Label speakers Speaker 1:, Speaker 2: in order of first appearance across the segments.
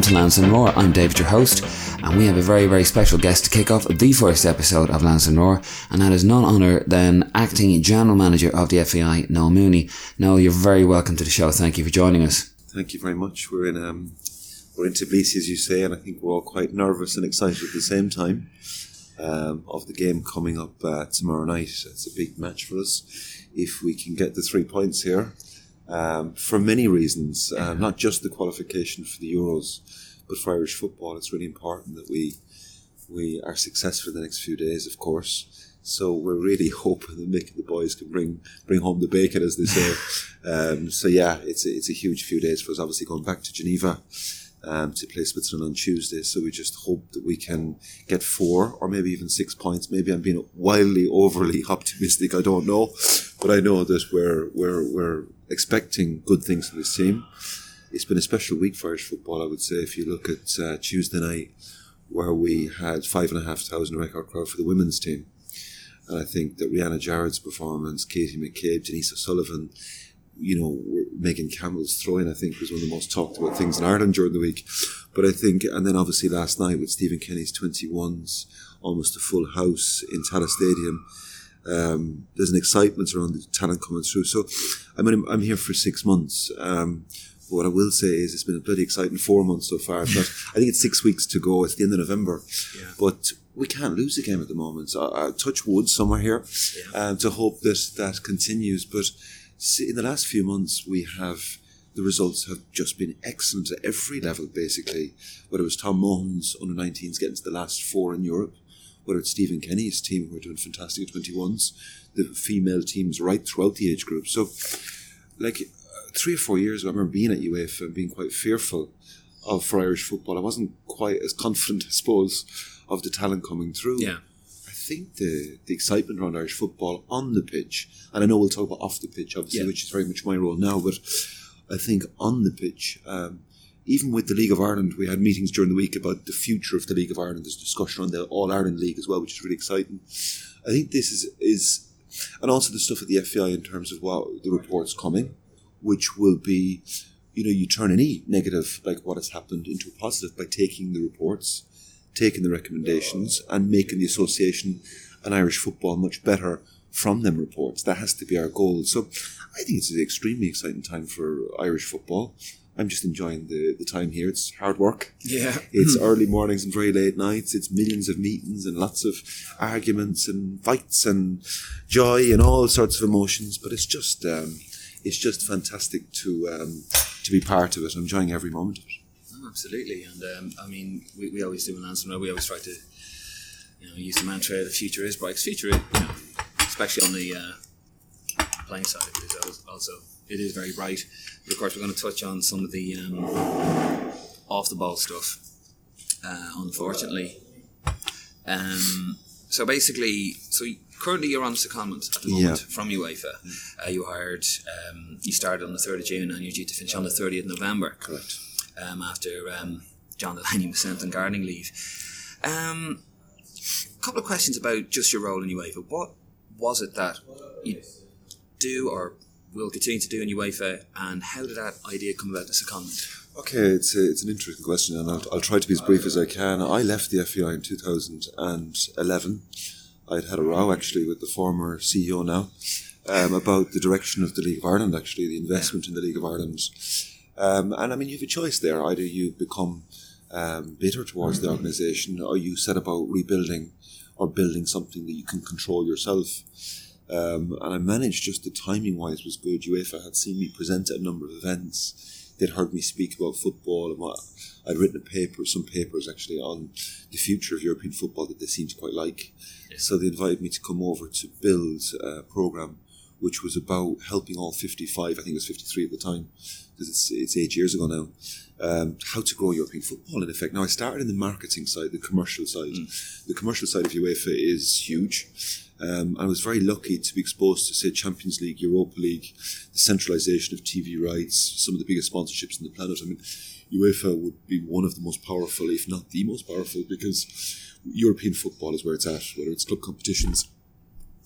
Speaker 1: Welcome to Lance and Roar. I'm David, your host, and we have a very, very special guest to kick off the first episode of Lance and Roar, and that is none other than acting general manager of the FAI, Noel Mooney. Noel, you're very welcome to the show. Thank you for joining us.
Speaker 2: Thank you very much. We're in um, we're in Tbilisi, as you say, and I think we're all quite nervous and excited at the same time um, of the game coming up uh, tomorrow night. It's a big match for us. If we can get the three points here, um, for many reasons, uh, not just the qualification for the Euros, but for Irish football, it's really important that we we are successful the next few days, of course. So we're really hoping that Mick and the boys can bring bring home the bacon, as they say. um, so yeah, it's a, it's a huge few days for us. Obviously, going back to Geneva um, to play Switzerland on Tuesday. So we just hope that we can get four or maybe even six points. Maybe I'm being wildly overly optimistic. I don't know, but I know that we're we're we're expecting good things from this team. It's been a special week for Irish football, I would say. If you look at uh, Tuesday night, where we had five and a half thousand record crowd for the women's team. And I think that Rianna Jarrett's performance, Katie McCabe, Denise O'Sullivan, you know, Megan Campbell's throwing, I think, was one of the most talked about things in Ireland during the week. But I think, and then obviously last night with Stephen Kenny's 21s, almost a full house in Tallaght Stadium. Um, there's an excitement around the talent coming through. So, I mean, I'm here for six months. Um, but what I will say is it's been a bloody exciting four months so far. But I think it's six weeks to go. It's the end of November. Yeah. But we can't lose a game at the moment. So I, I touch wood somewhere here yeah. um, to hope that that continues. But in the last few months, we have the results have just been excellent at every level, basically. Whether it was Tom Mohan's under 19s getting to the last four in Europe, whether it's Stephen Kenny's team who are doing fantastic at 21s, the female teams right throughout the age group. So, like three or four years ago, I remember being at UEFA and being quite fearful of for Irish football. I wasn't quite as confident, I suppose, of the talent coming through.
Speaker 1: Yeah.
Speaker 2: I think the the excitement around Irish football on the pitch, and I know we'll talk about off the pitch, obviously, yeah. which is very much my role now, but I think on the pitch, um, even with the League of Ireland, we had meetings during the week about the future of the League of Ireland. There's discussion on the All Ireland League as well, which is really exciting. I think this is is, and also the stuff at the FAI in terms of what the reports coming, which will be, you know, you turn any negative like what has happened into a positive by taking the reports, taking the recommendations, and making the association and Irish football much better from them reports. That has to be our goal. So I think it's an extremely exciting time for Irish football. I'm just enjoying the, the time here. It's hard work.
Speaker 1: Yeah.
Speaker 2: It's early mornings and very late nights. It's millions of meetings and lots of arguments and fights and joy and all sorts of emotions. But it's just um, it's just fantastic to um, to be part of it. I'm enjoying every moment of it.
Speaker 3: Oh, absolutely, and um, I mean, we, we always do in Lansing We always try to you know use the mantra "the future is bright." future, you know, especially on the uh, playing side, of it is also it is very bright. But of course, we're going to touch on some of the um, off the ball stuff. Uh, unfortunately, um, so basically, so currently you're on secondment at the moment yeah. from UEFA. Uh, you hired, um, you started on the third of June, and you're due to finish on the thirtieth of November.
Speaker 2: Correct.
Speaker 3: Um, after um, John Delaney was sent on gardening leave. Um, a couple of questions about just your role in UEFA. What was it that you do or will continue to do in UEFA, and how did that idea come about, the secondment?
Speaker 2: Okay, it's a, it's an interesting question, and I'll, I'll try to be as brief as I can. I left the FAI in 2011. I'd had a row actually with the former CEO now um, about the direction of the League of Ireland, actually, the investment in the League of Ireland. Um, and I mean, you have a choice there. Either you become um, bitter towards the organisation or you set about rebuilding or building something that you can control yourself. Um, and I managed just the timing wise was good. UEFA had seen me present at a number of events. They'd heard me speak about football and what I'd written a paper, some papers actually on the future of European football that they seemed to quite like. Yeah. So they invited me to come over to build a program which was about helping all 55, I think it was 53 at the time, because it's, it's eight years ago now, um, how to grow European football in effect. Now, I started in the marketing side, the commercial side. Mm. The commercial side of UEFA is huge. Um, I was very lucky to be exposed to, say, Champions League, Europa League, the centralisation of TV rights, some of the biggest sponsorships on the planet. I mean, UEFA would be one of the most powerful, if not the most powerful, because European football is where it's at, whether it's club competitions,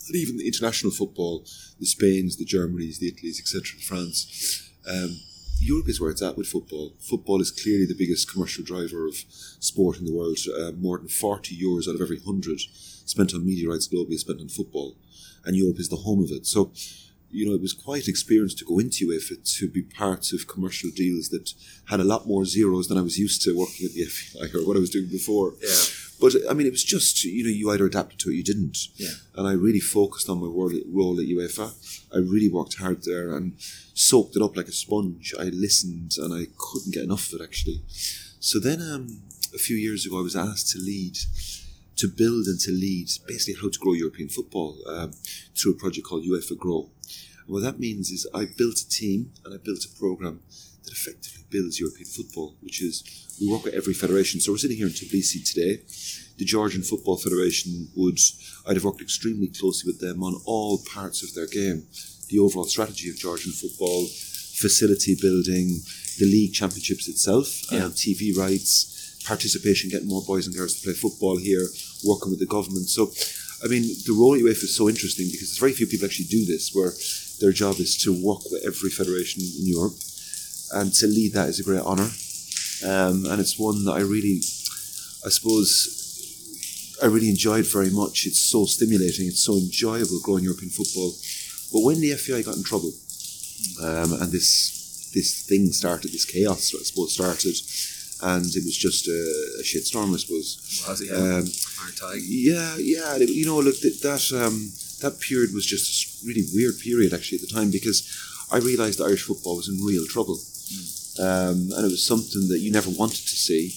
Speaker 2: and even the international football, the Spains, the Germanys, the Italys, etc., France. Um, Europe is where it's at with football. Football is clearly the biggest commercial driver of sport in the world. Uh, more than 40 euros out of every 100 spent on media rights globally is spent on football. And Europe is the home of it. So, you know, it was quite experienced to go into UEFA to be part of commercial deals that had a lot more zeros than I was used to working at the FAI or what I was doing before.
Speaker 3: Yeah.
Speaker 2: But I mean, it was just you know you either adapted to it, or you didn't.
Speaker 3: Yeah.
Speaker 2: And I really focused on my role at, role at UEFA. I really worked hard there and soaked it up like a sponge. I listened and I couldn't get enough of it actually. So then, um, a few years ago, I was asked to lead, to build and to lead basically how to grow European football um, through a project called UEFA Grow. And what that means is I built a team and I built a program that effectively builds European football, which is we work with every federation. So we're sitting here in Tbilisi today. The Georgian Football Federation would, I'd have worked extremely closely with them on all parts of their game. The overall strategy of Georgian football, facility building, the league championships itself,
Speaker 3: Yeah.
Speaker 2: um, TV rights, participation, getting more boys and girls to play football here, working with the government. So, I mean, the role at UEFA is so interesting because there's very few people actually do this, where their job is to work with every federation in Europe, and to lead that is a great honour. Um, and it's one that I really, I suppose, I really enjoyed very much. It's so stimulating. It's so enjoyable growing European football. But when the FAI got in trouble, um, and this this thing started, this chaos, I suppose, started, and it was just a, a shitstorm, I suppose.
Speaker 3: Was it? Yeah.
Speaker 2: Um,
Speaker 3: Hard
Speaker 2: yeah, yeah. You know, look, that that, um, that period was just a really weird period actually at the time because I realised that Irish football was in real trouble, um, and it was something that you never wanted to see.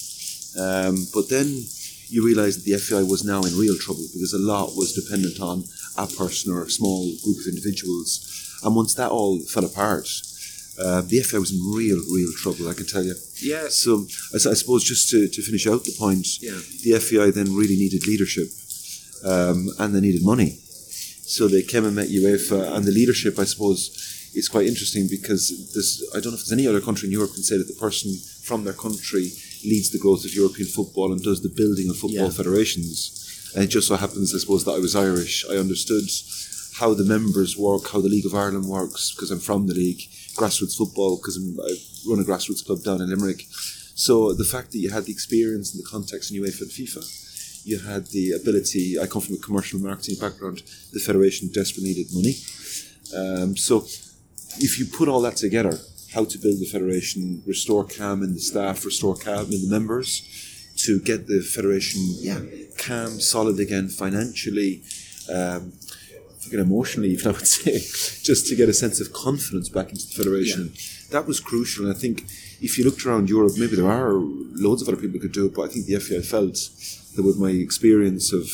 Speaker 2: Um, but then you realised that the FAI was now in real trouble because a lot was dependent on a person or a small group of individuals, and once that all fell apart. Uh, the FAI was in real, real trouble, I can tell you.
Speaker 3: Yeah.
Speaker 2: So, I, I suppose just to, to finish out the point,
Speaker 3: Yeah.
Speaker 2: the FAI then really needed leadership um, and they needed money. So they came and met UEFA, and the leadership, I suppose, is quite interesting because there's, I don't know if there's any other country in Europe can say that the person from their country leads the growth of European football and does the building of football
Speaker 3: Yeah.
Speaker 2: federations. And it just so happens, I suppose, that I was Irish. I understood how the members work, how the League of Ireland works, because I'm from the league, grassroots football, because I run a grassroots club down in Limerick. So the fact that you had the experience and the context in UEFA and FIFA, you had the ability. I come from a commercial marketing background. The federation desperately needed money. Um, so if you put all that together, how to build the federation, restore calm in the staff, restore calm in the members, to get the federation, yeah, calm, solid again financially, um, fucking emotionally, even I would say, just to get a sense of confidence back into the federation. That was crucial, and I think if you looked around Europe, maybe there are loads of other people who could do it, but I think the FAI felt that with my experience of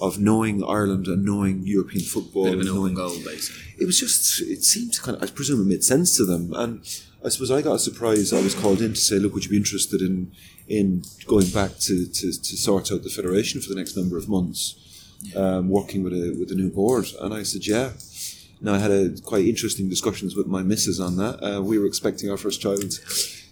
Speaker 2: of knowing Ireland and knowing European football,
Speaker 3: Bit of an
Speaker 2: and knowing
Speaker 3: goal, basically.
Speaker 2: it was just it seemed to kind of I presume it made sense to them. And I suppose I got a surprise. I was called in to say look would you be interested in in going back to, to, to sort out the federation for the next number of months um, working with a with a new board? And I said yeah. Now I had a quite interesting discussions with my missus on that. Uh, we were expecting our first child.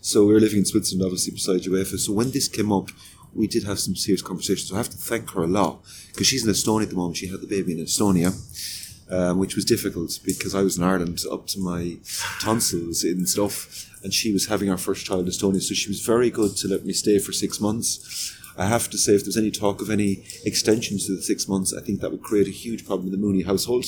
Speaker 2: So we were living in Switzerland obviously beside UEFA. So when this came up we did have some serious conversations so I have to thank her a lot because she's in Estonia at the moment she had the baby in Estonia um, which was difficult because I was in Ireland up to my tonsils and stuff, and she was having our first child in Estonia, so she was very good to let me stay for six months. I have to say, if there's any talk of any extensions to the six months, I think that would create a huge problem in the Mooney household.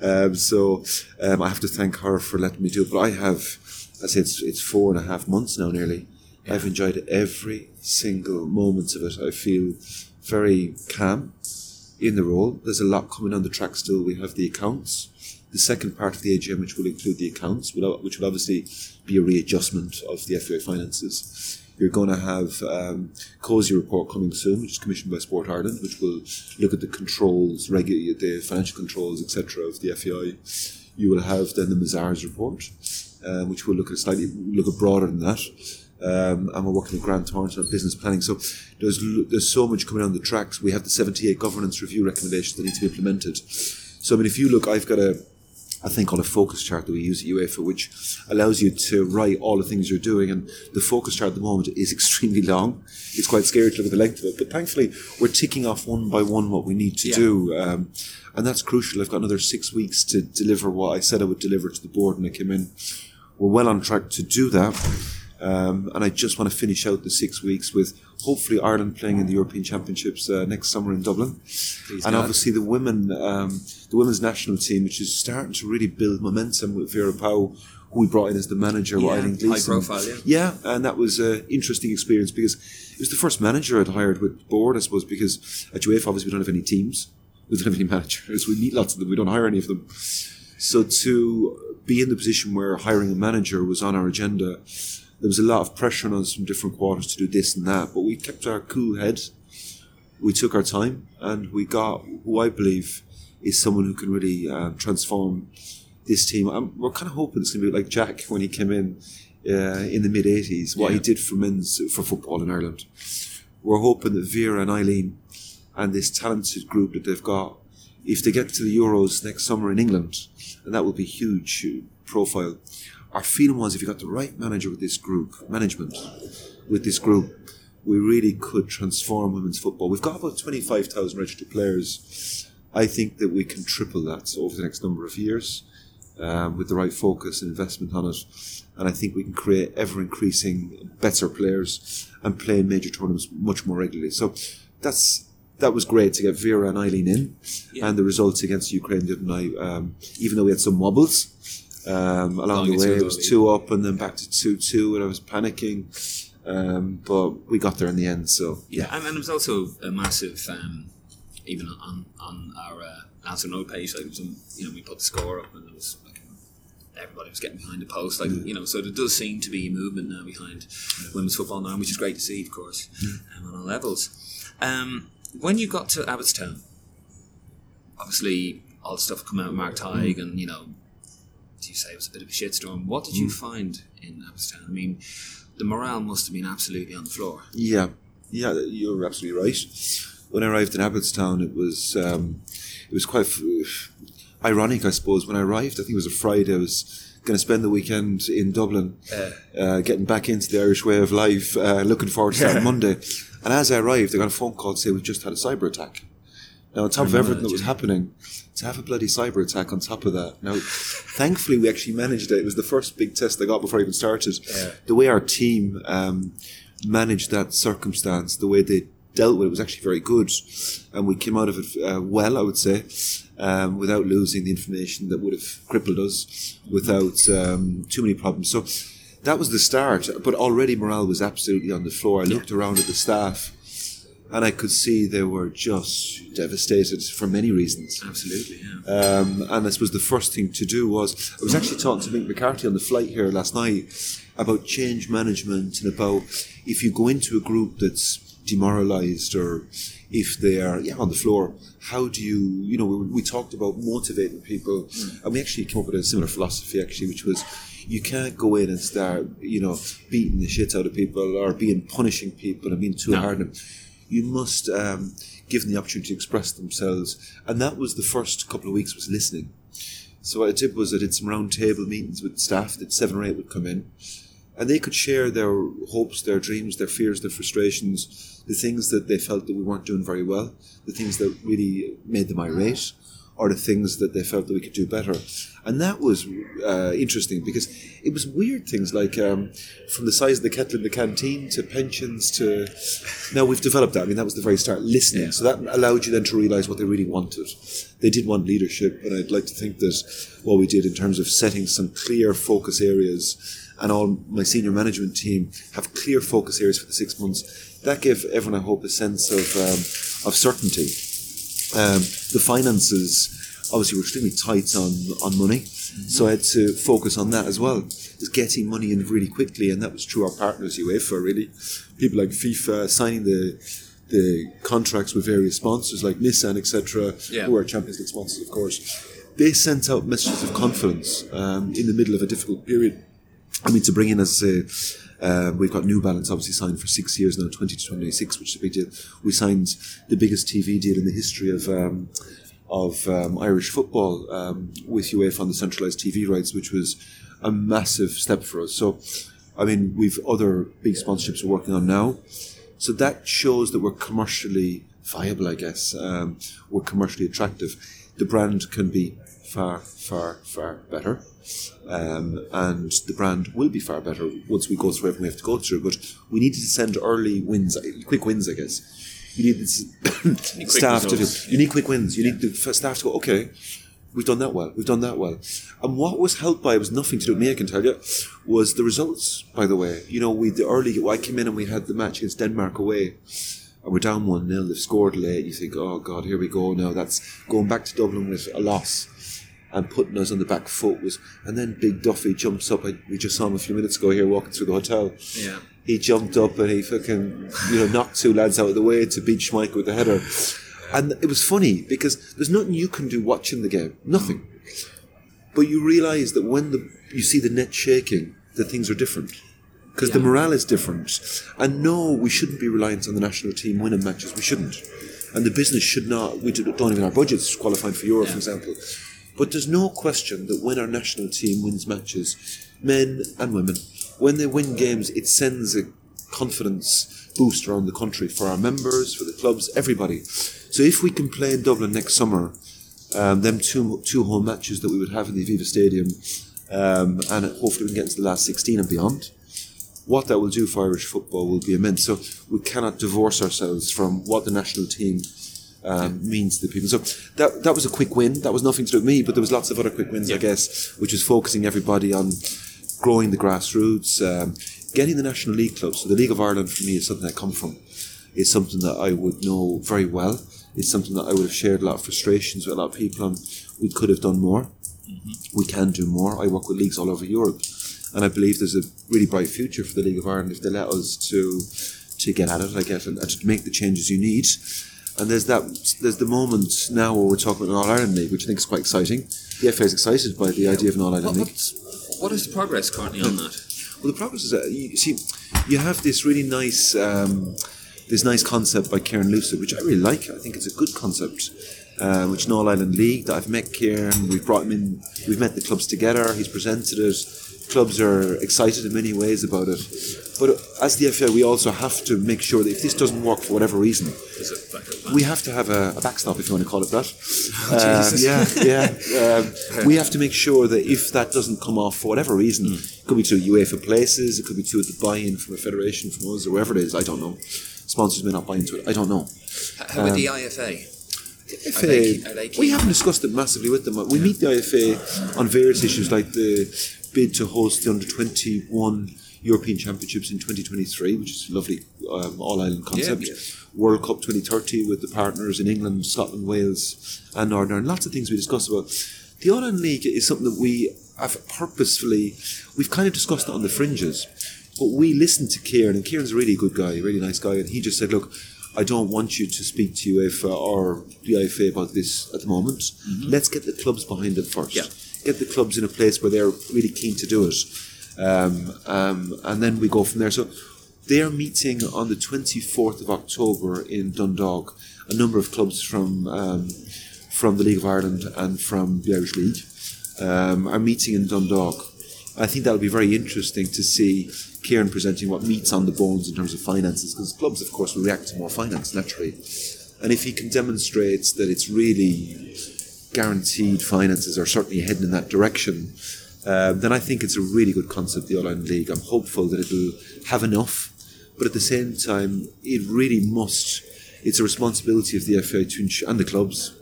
Speaker 2: Um, so um, I have to thank her for letting me do it. But I have, I say it's, it's four and a half months now nearly. I've enjoyed every single moment of it. I feel very calm in the role. There's a lot coming on the track still. We have the accounts. The second part of the AGM, which will include the accounts, which will obviously be a readjustment of the FAI finances. You're going to have um, KOSI report coming soon, which is commissioned by Sport Ireland, which will look at the controls, regu- the financial controls, etc. of the FAI. You will have then the Mazars report, um, which will look at slightly look at broader than that. Um, and we're working with Grant Thornton on business planning. So there's there's so much coming on the tracks. We have the 78 governance review recommendations that need to be implemented. So I mean, if you look, I've got a a thing called a focus chart that we use at UEFA, which allows you to write all the things you're doing. And the focus chart at the moment is extremely long. It's quite scary to look at the length of it, but thankfully we're ticking off one by one what we need to
Speaker 3: Yeah.
Speaker 2: do. Um, and that's crucial. I've got another six weeks to deliver what I said I would deliver to the board when I came in. we're well on track to do that. Um, and I just want to finish out the six weeks with hopefully Ireland playing in the European Championships uh, next summer in Dublin, and
Speaker 3: God.
Speaker 2: obviously the women, um, the women's national team, which is starting to really build momentum with Vera Pauw, who we brought in as the manager,
Speaker 3: Yeah,
Speaker 2: Eileen
Speaker 3: high profile, yeah.
Speaker 2: Yeah, and that was an interesting experience because it was the first manager I'd hired with board, I suppose, because at UEFA, obviously, we don't have any teams. We don't have any managers. We meet lots of them. We don't hire any of them. So to be in the position where hiring a manager was on our agenda, there was a lot of pressure on us from different quarters to do this and that, but we kept our cool head. We took our time and we got who I believe is someone who can really um, transform this team. I'm, we're kind of hoping it's going to be like Jack when he came in uh, in the mid 80s, what he did for men's for football in Ireland. We're hoping that Vera and Eileen and this talented group that they've got, if they get to the Euros next summer in England, and that will be huge uh, profile. Our feeling was if you got the right manager with this group, management with this group, we really could transform women's football. We've got about 25,000 registered players. I think that we can triple that over the next number of years um, with the right focus and investment on it. And I think we can create ever increasing better players and play in major tournaments much more regularly. So that's that was great to get Vera and Eileen in,
Speaker 3: Yeah.
Speaker 2: and the results against Ukraine other night. Um, even though we had some wobbles um, along the way, it was two up and then back to two two, and I was panicking. Um, but we got there in the end. So
Speaker 3: Yeah, and, and it was also a massive, um, even on on our uh, Lansing Road page, like it was, um, you know, we put the score up and it was like everybody was getting behind the post, like you know. So there does seem to be movement now behind women's football now, which is great to see, of course, um, on all levels. Um, when you got to Abbottstown, obviously all the stuff coming out of Mark Tighe, and you know, as you say, it was a bit of a shitstorm. What did you find in Abbottstown? I mean, the morale must have been absolutely on the floor.
Speaker 2: Yeah, yeah, you're absolutely right. When I arrived in Abbottstown, it was um, it was quite f- ironic, I suppose. When I arrived, I think it was a Friday. I was going to spend the weekend in Dublin, uh, getting back into the Irish way of life, uh, looking forward to that Monday. And as I arrived, I got a phone call to say we've just had a cyber attack. Now, on top of everything that was happening, to have a bloody cyber attack on top of that. Now, thankfully, we actually managed it. It was the first big test I got before I even started. The way our team um, managed that circumstance, the way they dealt with it was actually very good. And we came out of it uh, well, I would say, um, without losing the information that would have crippled us, without um, too many problems. So that was the start. But already morale was absolutely on the floor. I looked around at the staff and I could see they were just devastated for many reasons.
Speaker 3: Absolutely, yeah.
Speaker 2: Um, and I suppose the first thing to do was I was actually talking to Mick McCarthy on the flight here last night about change management and about if you go into a group that's demoralised or if they are yeah on the floor, how do you you know we, we talked about motivating people and we actually came up with a similar philosophy actually which was you can't go in and start you know beating the shit out of people or being punishing people and being too
Speaker 3: No.
Speaker 2: hard on them you must um, give them the opportunity to express themselves. And that was the first couple of weeks was listening. So what I did was I did some round table meetings with staff that seven or eight would come in and they could share their hopes, their dreams, their fears, their frustrations, the things that they felt that we weren't doing very well, the things that really made them irate, or the things that they felt that we could do better. And that was uh, interesting because it was weird things like um, from the size of the kettle in the canteen to pensions to. Now we've developed that. I mean, that was the very start, listening.
Speaker 3: Yeah.
Speaker 2: So that allowed you then to realise what they really wanted. They did want leadership, and I'd like to think that what we did in terms of setting some clear focus areas and all my senior management team have clear focus areas for the six months. That gave everyone, I hope, a sense of um, of certainty. Um, the finances obviously were extremely tight on on money, so I had to focus on that as well. Is getting money in really quickly, and that was through our partners UEFA. Really, people like FIFA signing the the contracts with various sponsors like Nissan, etc.,
Speaker 3: Yeah.
Speaker 2: who are Champions League sponsors, of course. They sent out messages of confidence um, in the middle of a difficult period. I mean, to bring in, as I say, uh, we've got New Balance obviously signed for six years now, 20 to 26, which is a big deal. We signed the biggest TV deal in the history of um, of um, Irish football um, with UEFA on the centralised TV rights, which was a massive step for us. So, I mean, we've other big sponsorships we're working on now. So that shows that we're commercially viable, I guess. Um, we're commercially attractive. The brand can be far, far, far better. Um, and the brand will be far better once we go through everything we have to go through. But we needed to send early wins, quick wins, I guess. You need staff to do. You need quick wins. You need the staff to go. Okay, we've done that well. We've done that well. And what was helped by it was nothing to do with me. I can tell you, was the results. By the way, you know, we the early. I came in and we had the match against Denmark away and we're down 1 0. They've scored late. You think, oh, God, here we go now. That's going back to Dublin with a loss and putting us on the back foot. was. And then Big Duffy jumps up. I, we just saw him a few minutes ago here walking through the hotel.
Speaker 3: Yeah.
Speaker 2: He jumped up and he fucking, you know, knocked two lads out of the way to beat Schmeichel with the header. And it was funny because there's nothing you can do watching the game. Nothing. But you realise that when the, you see the net shaking, that things are different. Because the morale is different. And no, we shouldn't be reliant on the national team winning matches. We shouldn't. And the business should not, we do- don't even have budgets qualifying for Euro, for example. But there's no question that when our national team wins matches, men and women, when they win games, it sends a confidence boost around the country for our members, for the clubs, everybody. So if we can play in Dublin next summer, um, them two two home matches that we would have in the Aviva Stadium, um, and hopefully we can get into the last 16 and beyond. What that will do for Irish football will be immense. So we cannot divorce ourselves from what the national team um, means to the people. So that that was a quick win. That was nothing to do with me, but there was lots of other quick wins, I guess, which was focusing everybody on growing the grassroots, um, getting the National League clubs. So the League of Ireland for me is something I come from. It's something that I would know very well. It's something that I would have shared a lot of frustrations with a lot of people on. We could have done more. We can do more. I work with leagues all over Europe, and I believe there's a really bright future for the League of Ireland if they let us to to get at it, I guess, and, and to make the changes you need. And there's that. There's the moment now where we're talking about an All Ireland League, which I think is quite exciting. The FA is excited by the idea of an All Ireland League.
Speaker 3: what is the progress currently on that?
Speaker 2: Well, the progress is that you see, you have this really nice, um, this nice concept by Kieran Lucid, which I really like. I think it's a good concept. Uh, which an All Ireland League that I've met Kieran. We've brought him in. We've met the clubs together. He's presented it. Clubs are excited in many ways about it. But as the FA, we also have to make sure that if this doesn't work for whatever reason,
Speaker 3: Is it backup plan?
Speaker 2: we have to have a, a backstop, if you want to call it that.
Speaker 3: Oh,
Speaker 2: Um,
Speaker 3: Jesus.
Speaker 2: yeah, yeah. Um, we have to make sure that if that doesn't come off for whatever reason,
Speaker 3: Hmm.
Speaker 2: it could be to UEFA places, it could be to the buy-in from a federation, from us, or wherever it is. I don't know. Sponsors may not buy into it. I don't know.
Speaker 3: How about the IFA?
Speaker 2: IFA,
Speaker 3: they- are they
Speaker 2: we haven't discussed it massively with them. We meet the IFA on various issues like the bid to host the under 21 European Championships in 2023, which is a lovely um, all island concept.
Speaker 3: yeah.
Speaker 2: World Cup 2030 with the partners in England, Scotland, Wales, and Northern Ireland. Lots of things we discuss about. The All Ireland League is something that we have purposefully, we've kind of discussed it on the fringes, but we listened to Kieran, and Kieran's a really good guy, a really nice guy, and he just said, look, I don't want you to speak to UEFA or the IFA about this at the moment. Let's get the clubs behind it first.
Speaker 3: Yeah.
Speaker 2: Get the clubs in a place where they're really keen to do it. Um, um, and then we go from there. So they're meeting on the 24th of October in Dundalk. A number of clubs from um, from the League of Ireland and from the Irish League um, are meeting in Dundalk. I think that'll be very interesting to see Kieran presenting what meets on the bones in terms of finances, because clubs, of course, will react to more finance naturally. And if he can demonstrate that it's really guaranteed finances are certainly heading in that direction, um, then I think it's a really good concept, the All Ireland League. I'm hopeful that it'll have enough, but at the same time, it really must. It's a responsibility of the FA to ensure, and the clubs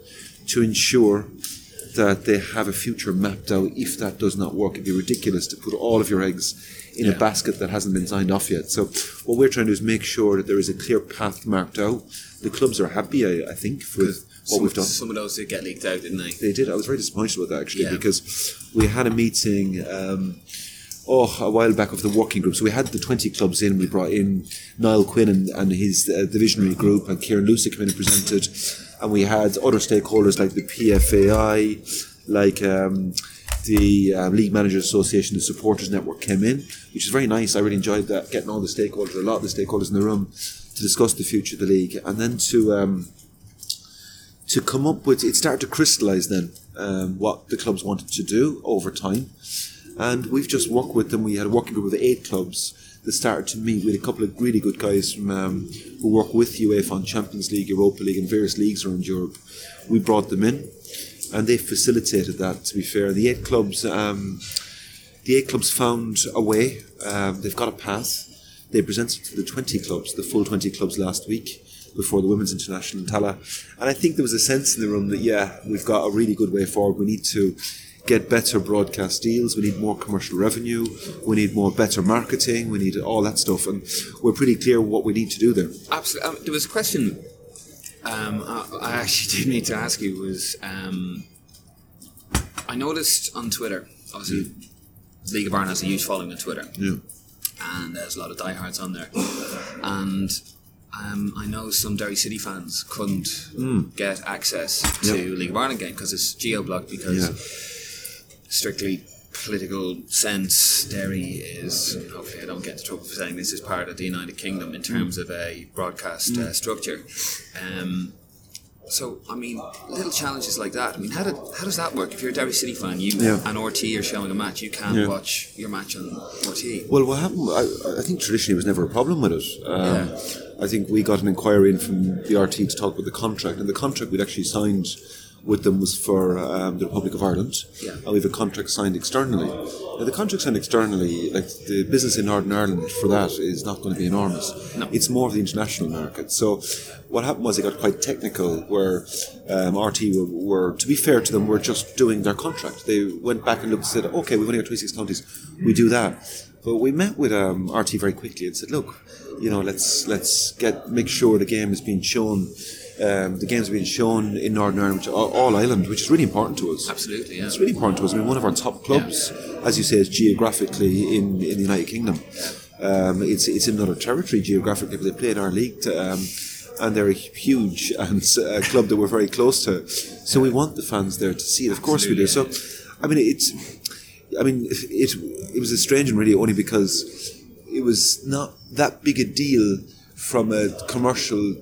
Speaker 2: to ensure that they have a future mapped out. If that does not work, it'd be ridiculous to put all of your eggs in a basket that hasn't been signed off yet. So what we're trying to do is make sure that there is a clear path marked out. The clubs are happy, I, I think, with what
Speaker 3: some,
Speaker 2: we've done.
Speaker 3: Some of those did get leaked out, didn't they?
Speaker 2: They did. I was very disappointed with that actually
Speaker 3: Yeah.
Speaker 2: because we had a meeting. Um, Oh, a while back of the working group. So we had the 20 clubs in. We brought in Niall Quinn and, and his uh, visionary group, and Kieran Lucid came in and presented. And we had other stakeholders like the PFAI, like um, the um, League Managers Association, the Supporters Network came in, which is very nice. I really enjoyed that, getting all the stakeholders, a lot of the stakeholders in the room, to discuss the future of the league, and then to um, to come up with. It started to crystallise then um, what the clubs wanted to do over time, and we've just worked with them. We had a working group of eight clubs that started to meet with a couple of really good guys from um, who work with UEFA on Champions League, Europa League, and various leagues around Europe. We brought them in. and they facilitated that. To be fair, the eight clubs, um, the eight clubs found a way. Um, they've got a path. They presented to the twenty clubs, the full twenty clubs last week before the Women's International in Tallaght. And I think there was a sense in the room that, yeah, we've got a really good way forward. We need to get better broadcast deals. We need more commercial revenue. We need more better marketing. We need all that stuff. And we're pretty clear what we need to do there.
Speaker 3: Absolutely. Um, there was a question um, I, I actually did need to ask you was um, I noticed on Twitter, obviously, League of Ireland has a huge following on Twitter.
Speaker 2: Yeah.
Speaker 3: and there's a lot of diehards on there. And um, I know some Derry City fans couldn't get access to
Speaker 2: Yep.
Speaker 3: League of Ireland game because it's geo blocked because
Speaker 2: Yeah.
Speaker 3: strictly political sense, Derry is hopefully I don't get into trouble for saying this is part of the United Kingdom in terms of a broadcast uh, structure. Um, so I mean, little challenges like that. I mean, how, did, how does that work? If you're a Derry City fan, you
Speaker 2: Yeah.
Speaker 3: and RT are showing a match, you can't
Speaker 2: Yeah.
Speaker 3: watch your match on RT.
Speaker 2: Well, what happened? I, I think traditionally was never a problem with it. Um, I think we got an inquiry in from the RT to talk about the contract, and the contract we'd actually signed with them was for um, the Republic of Ireland,
Speaker 3: Yeah.
Speaker 2: and we have a contract signed externally. Now, the contract signed externally, like the business in Northern Ireland for that is not going to be enormous.
Speaker 3: No.
Speaker 2: It's more of the international market. So, what happened was it got quite technical, where um, RT were, were, to be fair to them, were just doing their contract. They went back and looked and said, okay, we've only got 26 counties, we do that. But we met with um, RT very quickly and said, look, you know, let's let's get make sure the game is being shown. Um, the game's being shown in Northern Ireland, which all, all island, which is really important to us.
Speaker 3: Absolutely, yeah.
Speaker 2: It's really important to us. I mean, one of our top clubs, as you say, is geographically in, in the United Kingdom. Um, it's it's in another territory geographically, but they play in our league, to, um, and they're a huge and uh, club that we're very close to. So we want the fans there to see it. Of course we do. So, I mean, it's. I mean, it it was a strange one really only because it was not that big a deal from a commercial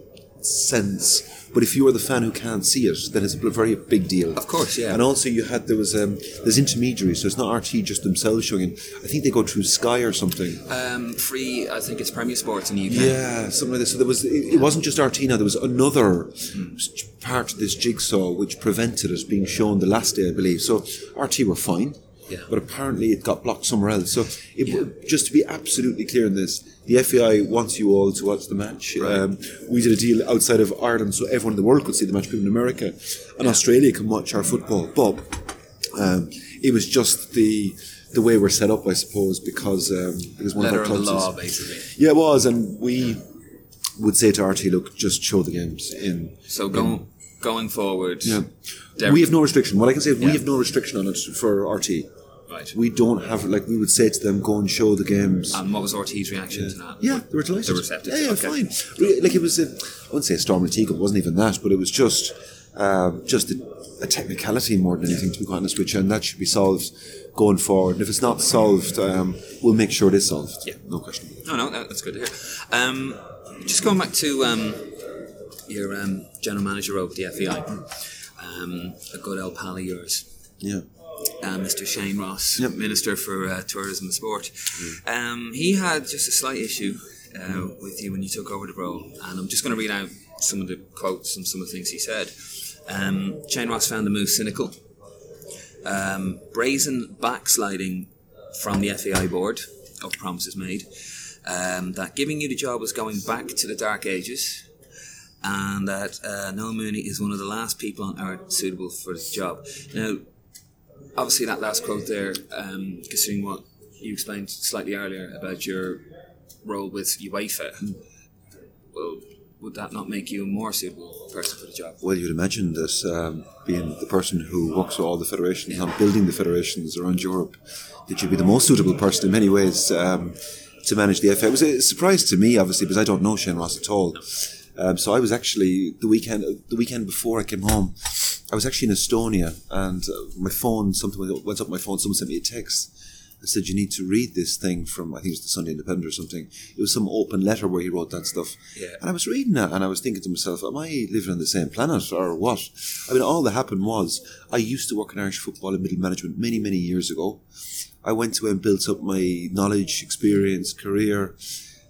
Speaker 2: sense. But if you are the fan who can't see it, then it's a very big deal.
Speaker 3: Of course, yeah.
Speaker 2: And also, you had there was um, there's intermediaries, so it's not RT just themselves showing. it. I think they go through Sky or something.
Speaker 3: Um, free, I think it's Premier Sports in the UK.
Speaker 2: Yeah, something like this. So there was. It, it wasn't just RT. Now there was another s- part of this jigsaw which prevented it being shown the last day, I believe. So RT were fine.
Speaker 3: Yeah.
Speaker 2: But apparently it got blocked somewhere else. So it, just to be absolutely clear in this, the FAI wants you all to watch the match. Um, we did a deal outside of Ireland so everyone in the world could see the match. People in America and Australia can watch our football. But um, it was just the the way we're set up, I suppose, because um, because one
Speaker 3: Letter
Speaker 2: of
Speaker 3: of
Speaker 2: our
Speaker 3: the
Speaker 2: clubs
Speaker 3: law, basically.
Speaker 2: yeah, it was, and we would say to RT, look, just show the games in.
Speaker 3: So go, going forward,
Speaker 2: Yeah. We have no restriction. What I can say is we have no restriction on it for RT.
Speaker 3: right.
Speaker 2: We don't have like we would say to them, go and show the games.
Speaker 3: and what was RT's reaction to that?
Speaker 2: yeah, they were delighted.
Speaker 3: They were receptive.
Speaker 2: Yeah, yeah,
Speaker 3: Okay.
Speaker 2: fine. Like it was, a, I wouldn't say a storm in a teacup. It wasn't even that, but it was just, um, just a, a technicality more than anything. To be quite honest with you, and that should be solved going forward. And if it's not solved, um, we'll make sure it is solved.
Speaker 3: Yeah.
Speaker 2: no question.
Speaker 3: No, no, that's good to hear. Um, just going back to um, your um, general manager over the FAI, um, a good old pal of yours,
Speaker 2: Yeah.
Speaker 3: uh, Mr. Shane Ross,
Speaker 2: Yep.
Speaker 3: Minister for uh, Tourism and Sport. Um, he had just a slight issue uh, with you when you took over the role, and I'm just going to read out some of the quotes and some of the things he said. Um, Shane Ross found the move cynical, um, brazen backsliding from the FAI board of promises made, um, that giving you the job was going back to the dark ages, and that uh, Noel Mooney is one of the last people on earth suitable for the job. Now, obviously, that last quote there, um, considering what you explained slightly earlier about your role with UEFA, well, would that not make you a more suitable person for the job?
Speaker 2: Well, you'd imagine that um, being the person who works with all the federations on building the federations around Europe, that you'd be the most suitable person in many ways um, to manage the FA. It was a surprise to me, obviously, because I don't know Shane Ross at all. Um, so I was actually the weekend the weekend before I came home. I was actually in Estonia, and uh, my phone something went up. My phone. Someone sent me a text. I said, "You need to read this thing from I think it was the Sunday Independent or something." It was some open letter where he wrote that stuff.
Speaker 3: Yeah.
Speaker 2: And I was reading that, and I was thinking to myself, "Am I living on the same planet or what?" I mean, all that happened was I used to work in Irish football and middle management many, many years ago. I went to and built up my knowledge, experience, career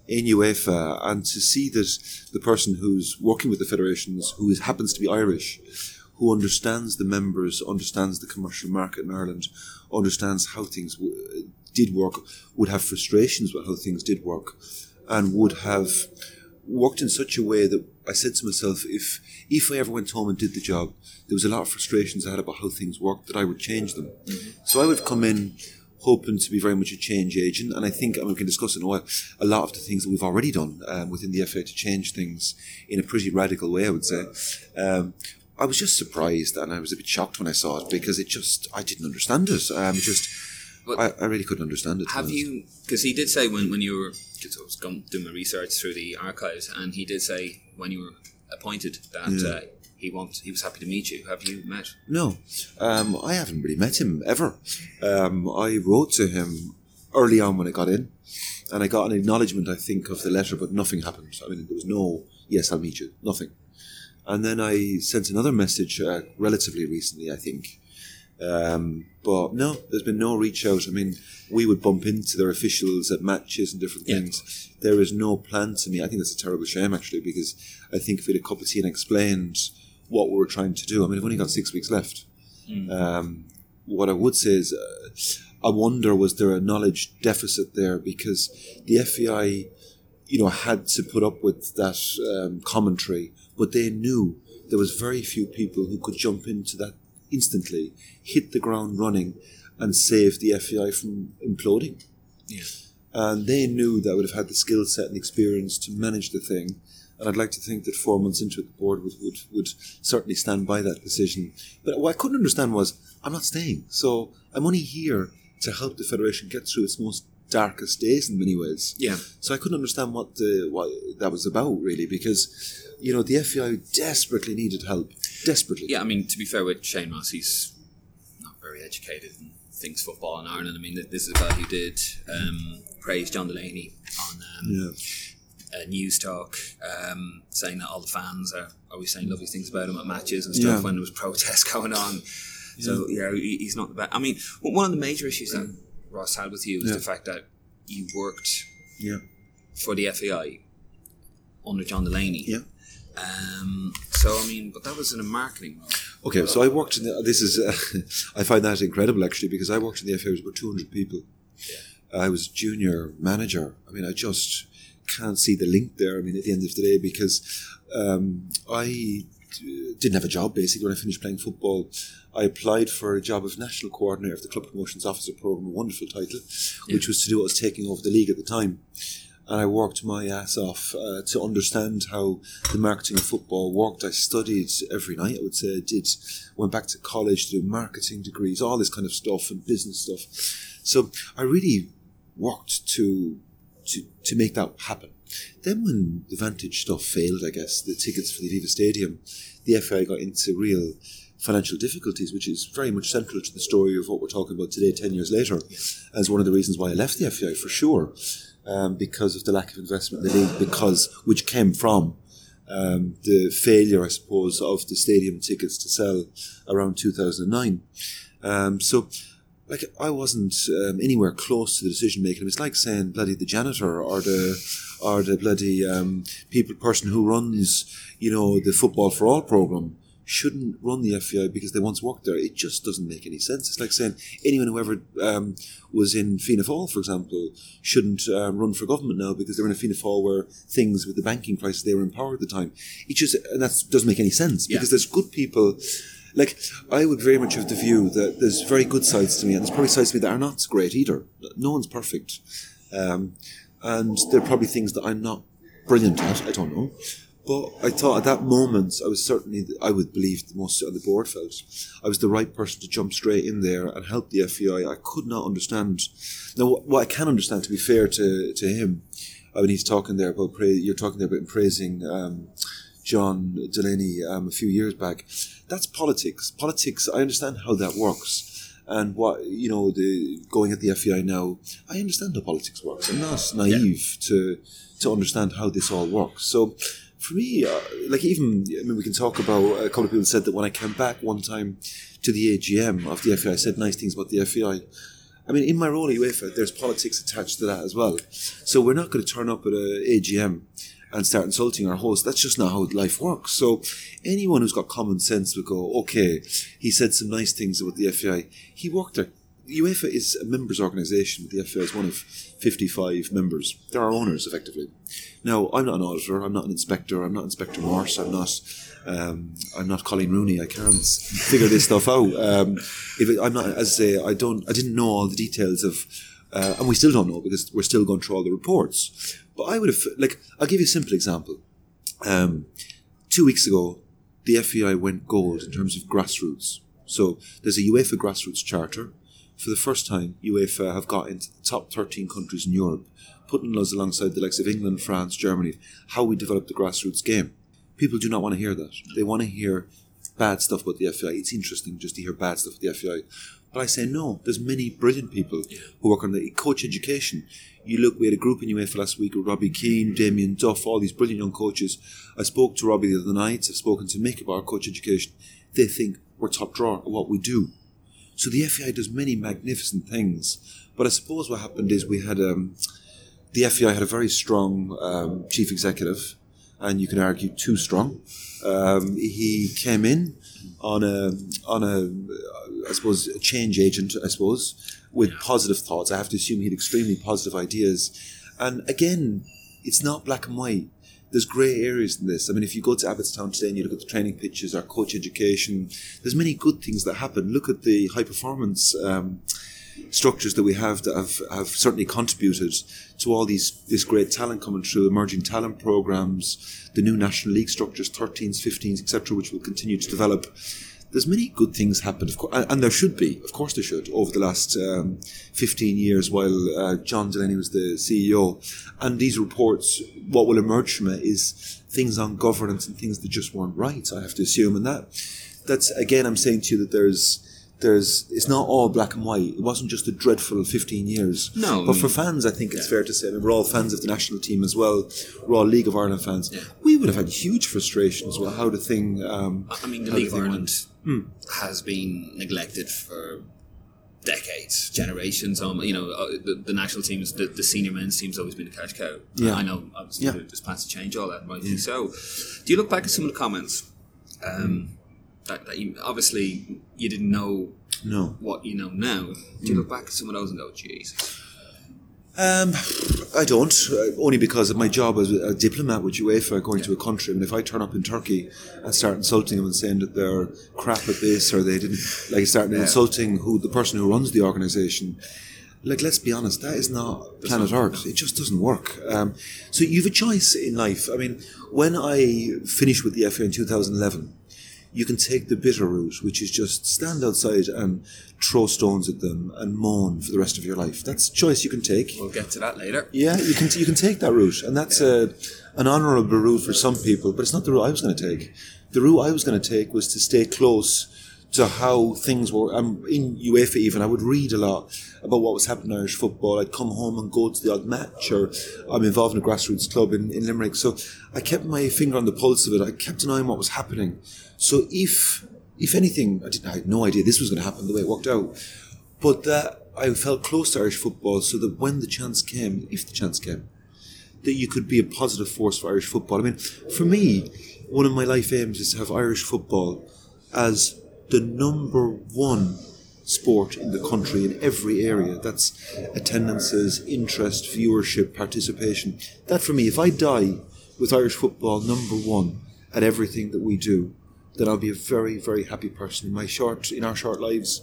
Speaker 2: in UEFA, and to see that the person who's working with the federations, who is, happens to be Irish, who understands the members, understands the commercial market in Ireland, understands how things w- did work, would have frustrations about how things did work, and would have worked in such a way that I said to myself, if if I ever went home and did the job, there was a lot of frustrations I had about how things worked that I would change them. Mm-hmm. So I would come in hoping to be very much a change agent, and I think and we can discuss in a while a lot of the things that we've already done um, within the FA to change things in a pretty radical way. I would say. Um, I was just surprised and I was a bit shocked when I saw it because it just I didn't understand it. Um, just
Speaker 3: Well,
Speaker 2: I, I really couldn't understand it.
Speaker 3: Have you? Because he did say when, when you were, because I was doing my research through the archives, and he did say when you were appointed that
Speaker 2: Yeah.
Speaker 3: uh, he want he was happy to meet you. Have you met?
Speaker 2: No, um, I haven't really met him ever. Um, I wrote to him early on when I got in, and I got an acknowledgement, I think, of the letter, but nothing happened. I mean, there was no "yes, I'll meet you," nothing. And then I sent another message uh, relatively recently, I think. Um, but no, there's been no reach out. I mean, we would bump into their officials at matches and different
Speaker 3: Yeah.
Speaker 2: things. There is no plan to me. I think that's a terrible shame, actually, because I think if we had a cup of tea and explained what we were trying to do, I mean, I've only got six weeks left. Um, what I would say is, uh, I wonder was there a knowledge deficit there because the FAI, you know, had to put up with that um, commentary, but they knew there was very few people who could jump into that instantly, hit the ground running, and save the FAI from imploding.
Speaker 3: Yeah.
Speaker 2: And they knew that I would have had the skill set and experience to manage the thing. And I'd like to think that four months into it, the board would, would, would certainly stand by that decision. But what I couldn't understand was, I'm not staying. So I'm only here to help the Federation get through its most darkest days in many ways.
Speaker 3: Yeah.
Speaker 2: So I couldn't understand what the what that was about really, because you know the FAI desperately needed help, desperately.
Speaker 3: Yeah, I mean, to be fair with Shane Ross, he's not very educated and thinks football in Ireland. I mean, this is a guy who did um, praise John Delaney on um,
Speaker 2: Yeah.
Speaker 3: Uh, News Talk, um, saying that all the fans are always saying lovely things about him at matches and stuff
Speaker 2: Yeah.
Speaker 3: when there was protests going on. So yeah, he, he's not the best. I mean, one of the major issues that Ross had with you was
Speaker 2: Yeah.
Speaker 3: the fact that you worked
Speaker 2: Yeah.
Speaker 3: for the FAI under John Delaney.
Speaker 2: Yeah.
Speaker 3: Um, so I mean, but that was in a marketing role.
Speaker 2: Okay, so I worked in the, this is uh, I find that incredible actually because I worked in the FA with about 200 people. I was junior manager. I mean, I just can't see the link there. I mean, at the end of the day, because um, I d- didn't have a job basically when I finished playing football. I applied for a job of national coordinator of the club promotions officer program, a wonderful title, which was to do what was taking over the league at the time. And I worked my ass off uh, to understand how the marketing of football worked. I studied every night, I would say. I did, went back to college to do marketing degrees, all this kind of stuff and business stuff. So I really worked to, to, to make that happen. Then when the Vantage stuff failed, I guess, the tickets for the Viva Stadium, the FA got into real financial difficulties, which is very much central to the story of what we're talking about today, 10 years later, as one of the reasons why I left the FA for sure, um, because of the lack of investment in the league, because which came from um, the failure, I suppose, of the stadium tickets to sell around 2009. Um, so, like, I wasn't um, anywhere close to the decision making. It's like saying bloody the janitor or the or the bloody um, people person who runs, you know, the football for all program shouldn't run the FAI because they once worked there. It just doesn't make any sense. It's like saying anyone who ever um, was in Fianna Fáil, for example, shouldn't um, run for government now because they're in a Fianna Fáil where things with the banking crisis they were in power at the time. It just and that doesn't make any sense
Speaker 3: Yeah.
Speaker 2: because there's good people. Like I would very much have the view that there's very good sides to me, and there's probably sides to me that are not great either. No one's perfect, um, and there are probably things that I'm not brilliant at. I don't know, but I thought at that moment I was certainly I would believe the most on the board felt I was the right person to jump straight in there and help the FAI. I could not understand. Now, what, what I can understand, to be fair to to him, I mean, he's talking there about pra- you're talking there about praising. Um, John Delaney um, a few years back. That's politics. Politics. I understand how that works, and what you know, the going at the FAI now. I understand how politics works. I'm not naive to to understand how this all works. So, for me, uh, like even I mean, we can talk about a couple of people said that when I came back one time to the AGM of the FAI, I said nice things about the FAI. I mean, in my role at UEFA, there's politics attached to that as well. So we're not going to turn up at a AGM and start insulting our host. That's just not how life works. So anyone who's got common sense would go, okay, he said some nice things about the FAI. He worked there. UEFA is a members' organisation. The FAI is one of 55 members. They're our owners, effectively. Now, I'm not an auditor. I'm not an inspector. I'm not Inspector Morse. I'm not. Um, I'm not Coleen Rooney. I can't figure this stuff out. Um, if it, I'm not, as I say, I don't. I didn't know all the details of, uh, and we still don't know because we're still going through all the reports. But I would have like. I'll give you a simple example. Um, two weeks ago, the FAI went gold in terms of grassroots. So there's a UEFA grassroots charter. For the first time, UEFA have got into the top 13 countries in Europe, putting us alongside the likes of England, France, Germany, how we develop the grassroots game. People do not want to hear that. They want to hear bad stuff about the FAI. It's interesting just to hear bad stuff about the FAI. But I say no. There's many brilliant people who work on the coach education. You look, we had a group in UEFA last week with Robbie Keane, Damien Duff, all these brilliant young coaches. I spoke to Robbie the other night. I've spoken to Mick about coach education. They think we're top drawer at what we do. So the FAI does many magnificent things. But I suppose what happened is we had um, the FAI had a very strong um, chief executive, and you can argue too strong. Um, he came in on a on a I suppose a change agent, I suppose, with positive thoughts. I have to assume he had extremely positive ideas. And again, it's not black and white. There's grey areas in this. I mean, if you go to Abbottstown today and you look at the training pitches, our coach education, there's many good things that happen. Look at the high performance um, structures that we have that have, have certainly contributed to all these this great talent coming through, emerging talent programs, the new national league structures, 13s, 15s, etc., which will continue to develop. There's many good things happened, of course, and, there should be, of course, there should, over the last um, 15 years while uh, John Delaney was the CEO. And these reports, what will emerge from it is things on governance and things that just weren't right. I have to assume, and that that's again, I'm saying to you that there's there's it's not all black and white. It wasn't just a dreadful 15 years.
Speaker 3: No,
Speaker 2: but
Speaker 3: I
Speaker 2: for fans, I think it's fair to say. I mean, we're all fans of the national team as well. We're all League of Ireland fans. Yeah. We would have had huge frustrations with how the thing. Um,
Speaker 3: I mean, the League of Ireland
Speaker 2: went.
Speaker 3: has been neglected for decades, generations. Um, you know, uh, the, the national teams, the, the senior men's team's always been a cash cow.
Speaker 2: Yeah.
Speaker 3: I know. Obviously,
Speaker 2: Yeah.
Speaker 3: there's plans to change all that, rightly so. Do you look back at some of the comments? Um, that, that you, obviously you didn't know
Speaker 2: No.
Speaker 3: what you know now. Do you look back at some of those and go, Jesus?
Speaker 2: Um, I don't, uh, only because of my job as a diplomat with UEFA going to a country. I mean, if I turn up in Turkey and start insulting them and saying that they're crap at this or they didn't, like, start insulting who the person who runs the organisation, like, let's be honest, that is not planet Earth. It just doesn't work. Um, so you've a choice in life. I mean, when I finished with the FA in 2011, you can take the bitter route, which is just stand outside and throw stones at them and moan for the rest of your life. That's a choice you can take.
Speaker 3: We'll get to that later.
Speaker 2: Yeah, you can you can take that route, and that's a uh, an honourable route for some people, but it's not the route I was going to take. The route I was going to take was to stay close to how things were. I'm in UEFA even. I would read a lot about what was happening in Irish football. I'd come home and go to the odd match, or I'm involved in a grassroots club in, in Limerick. So I kept my finger on the pulse of it. I kept an eye on what was happening. So if if anything, I didn't I had no idea this was going to happen the way it worked out, but that I felt close to Irish football, so that when the chance came, if the chance came, that you could be a positive force for Irish football. I mean, for me, one of my life aims is to have Irish football as the number one sport in the country in every area. That's attendances, interest, viewership, participation. That for me, if I die with Irish football number one at everything that we do, then I'll be a very, very happy person in my short in our short lives.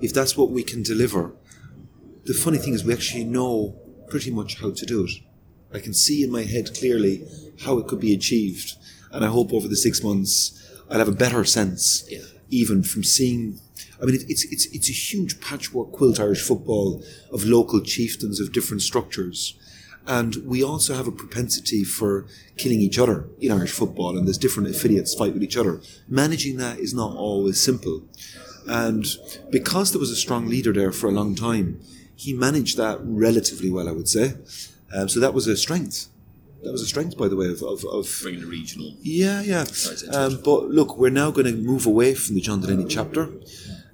Speaker 2: If that's what we can deliver, the funny thing is we actually know pretty much how to do it. I can see in my head clearly how it could be achieved, and I hope over the six months I'll have a better sense,
Speaker 3: Yeah.
Speaker 2: even from seeing. I mean, it, it's it's it's a huge patchwork quilt Irish football of local chieftains of different structures, and we also have a propensity for killing each other in Irish football, and there's different affiliates fight with each other. Managing that is not always simple. And because there was a strong leader there for a long time, he managed that relatively well, I would say. Um, so that was a strength. That was a strength, by the way, of, of, of
Speaker 3: Bringing the regional.
Speaker 2: yeah, yeah. Um, but look, we're now going to move away from the John Delaney chapter.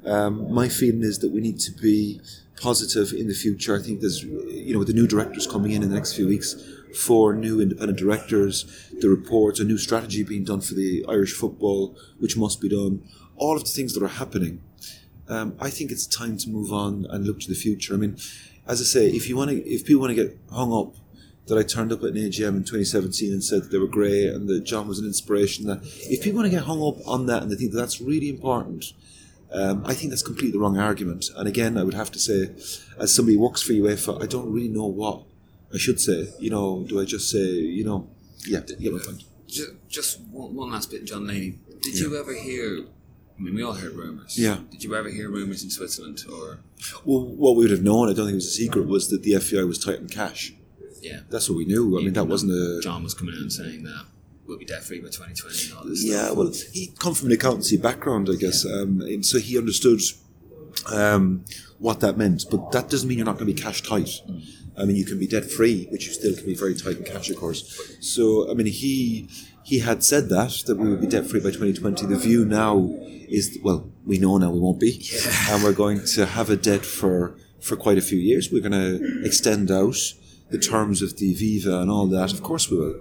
Speaker 2: Um, my feeling is that we need to be positive in the future. I think there's, you know, with the new directors coming in in the next few weeks, four new independent directors, the reports, a new strategy being done for the Irish football, which must be done. All of the things that are happening. Um, I think it's time to move on and look to the future. I mean, as I say, if you want to, if people want to get hung up that I turned up at an AGM in 2017 and said that they were great and that John was an inspiration, that if people want to get hung up on that and they think that that's really important, um, I think that's completely the wrong argument. And again, I would have to say, as somebody who works for UEFA, I don't really know what I should say. You know, do I just say, you know, yeah, you get my point.
Speaker 3: Just, just one, one last bit, John Delaney. Did you ever hear? I mean, we all heard rumors.
Speaker 2: Yeah.
Speaker 3: Did you ever hear rumors in Switzerland or?
Speaker 2: Well, what we would have known, I don't think it was a secret, was that the FAI was tight on cash.
Speaker 3: Yeah.
Speaker 2: That's what we knew. I mean, that wasn't a.
Speaker 3: John was coming out and saying that we'll be debt free by 2020 and all this
Speaker 2: Yeah,
Speaker 3: stuff.
Speaker 2: well, he'd come from an accountancy background, I guess, um, and so he understood um, what that meant. But that doesn't mean you're not going to be cash tight. I mean, you can be debt free, which you still can be very tight in cash, of course. So, I mean, he he had said that that we would be debt free by 2020. The view now is well, we know now we won't be, and we're going to have a debt for for quite a few years. We're going to extend out the terms of the Aviva and all that. Of course, we will,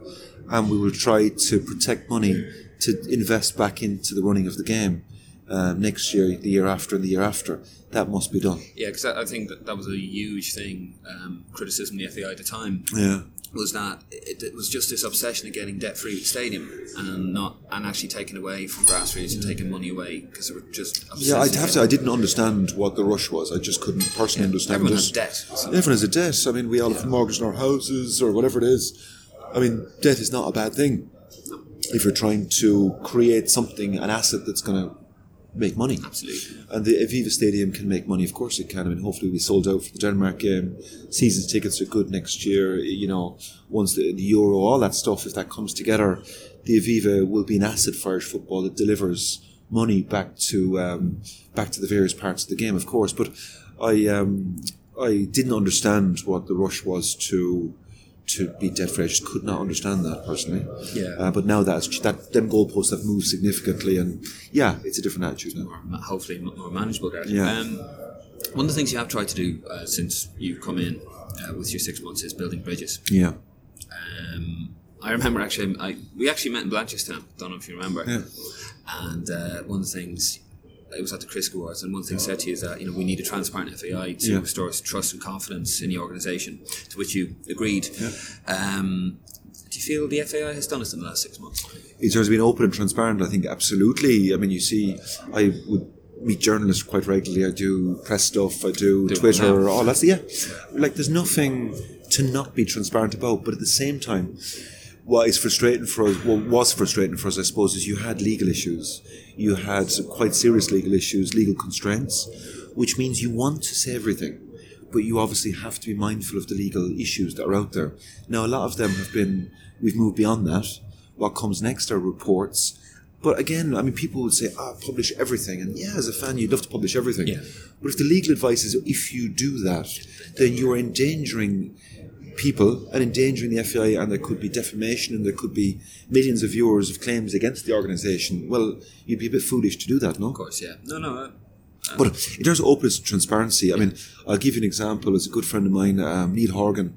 Speaker 2: and we will try to protect money to invest back into the running of the game um, next year, the year after, and the year after. That must be done.
Speaker 3: Yeah, because I think that that was a huge thing, um, criticism of the FAI at the time,
Speaker 2: Yeah.
Speaker 3: was that it, it was just this obsession of getting debt free with stadium and not and actually taking away from grassroots and taking money away because they were just
Speaker 2: Yeah, I'd have to. I didn't understand what the rush was. I just couldn't personally understand
Speaker 3: Everyone
Speaker 2: it.
Speaker 3: has debt. so-
Speaker 2: Everyone has a debt. I mean, we all have mortgage in our houses or whatever it is. I mean, debt is not a bad thing if you're trying to create something, an asset that's going to make money.
Speaker 3: Absolutely.
Speaker 2: And the Aviva Stadium can make money. Of course, it can. I mean, hopefully, we sold out for the Denmark game. Season tickets are good next year. You know, once the, the Euro, all that stuff, if that comes together, the Aviva will be an asset for Irish football that delivers money back to um, back to the various parts of the game, of course. But I um, I didn't understand what the rush was to to be free. I just could not understand that personally.
Speaker 3: Yeah.
Speaker 2: Uh, but now that's that them goalposts have moved significantly, and yeah, it's a different attitude now.
Speaker 3: more, hopefully more manageable, Gareth.
Speaker 2: Yeah.
Speaker 3: Um, one of the things you have tried to do uh, since you've come in uh, with your six months is building bridges.
Speaker 2: Yeah.
Speaker 3: Um, I remember actually, I, we actually met in Blanchardstown. Don't know if you remember.
Speaker 2: Yeah.
Speaker 3: And uh, one of the things, it was at the Chris Awards, and one thing said to you is that you know we need a transparent FAI to
Speaker 2: Yeah.
Speaker 3: restore trust and confidence in the organisation. To which you agreed. Um, do you feel the FAI has done it in the last six months?
Speaker 2: in terms of being open and transparent, I think absolutely. I mean, you see, I would meet journalists quite regularly. I do press stuff. I do,
Speaker 3: Do it
Speaker 2: Twitter. All that's yeah. Like, there's nothing to not be transparent about. But at the same time, what is frustrating for us, what was frustrating for us, I suppose, is you had legal issues. You had quite serious legal issues, legal constraints, which means you want to say everything. But you obviously have to be mindful of the legal issues that are out there. Now, a lot of them have been, we've moved beyond that. What comes next are reports. But again, I mean, people would say, ah, publish everything. And yeah, as a fan, you'd love to publish everything.
Speaker 3: Yeah.
Speaker 2: But if the legal advice is if you do that, then you're endangering people and endangering the FAI, and there could be defamation and there could be millions of viewers of claims against the organisation. Well, you'd be a bit foolish to do that, no?
Speaker 3: Of course, yeah. No, no. Uh,
Speaker 2: But in terms of openness and transparency, I mean, I'll give you an example. As a good friend of mine, um, Neil Horgan,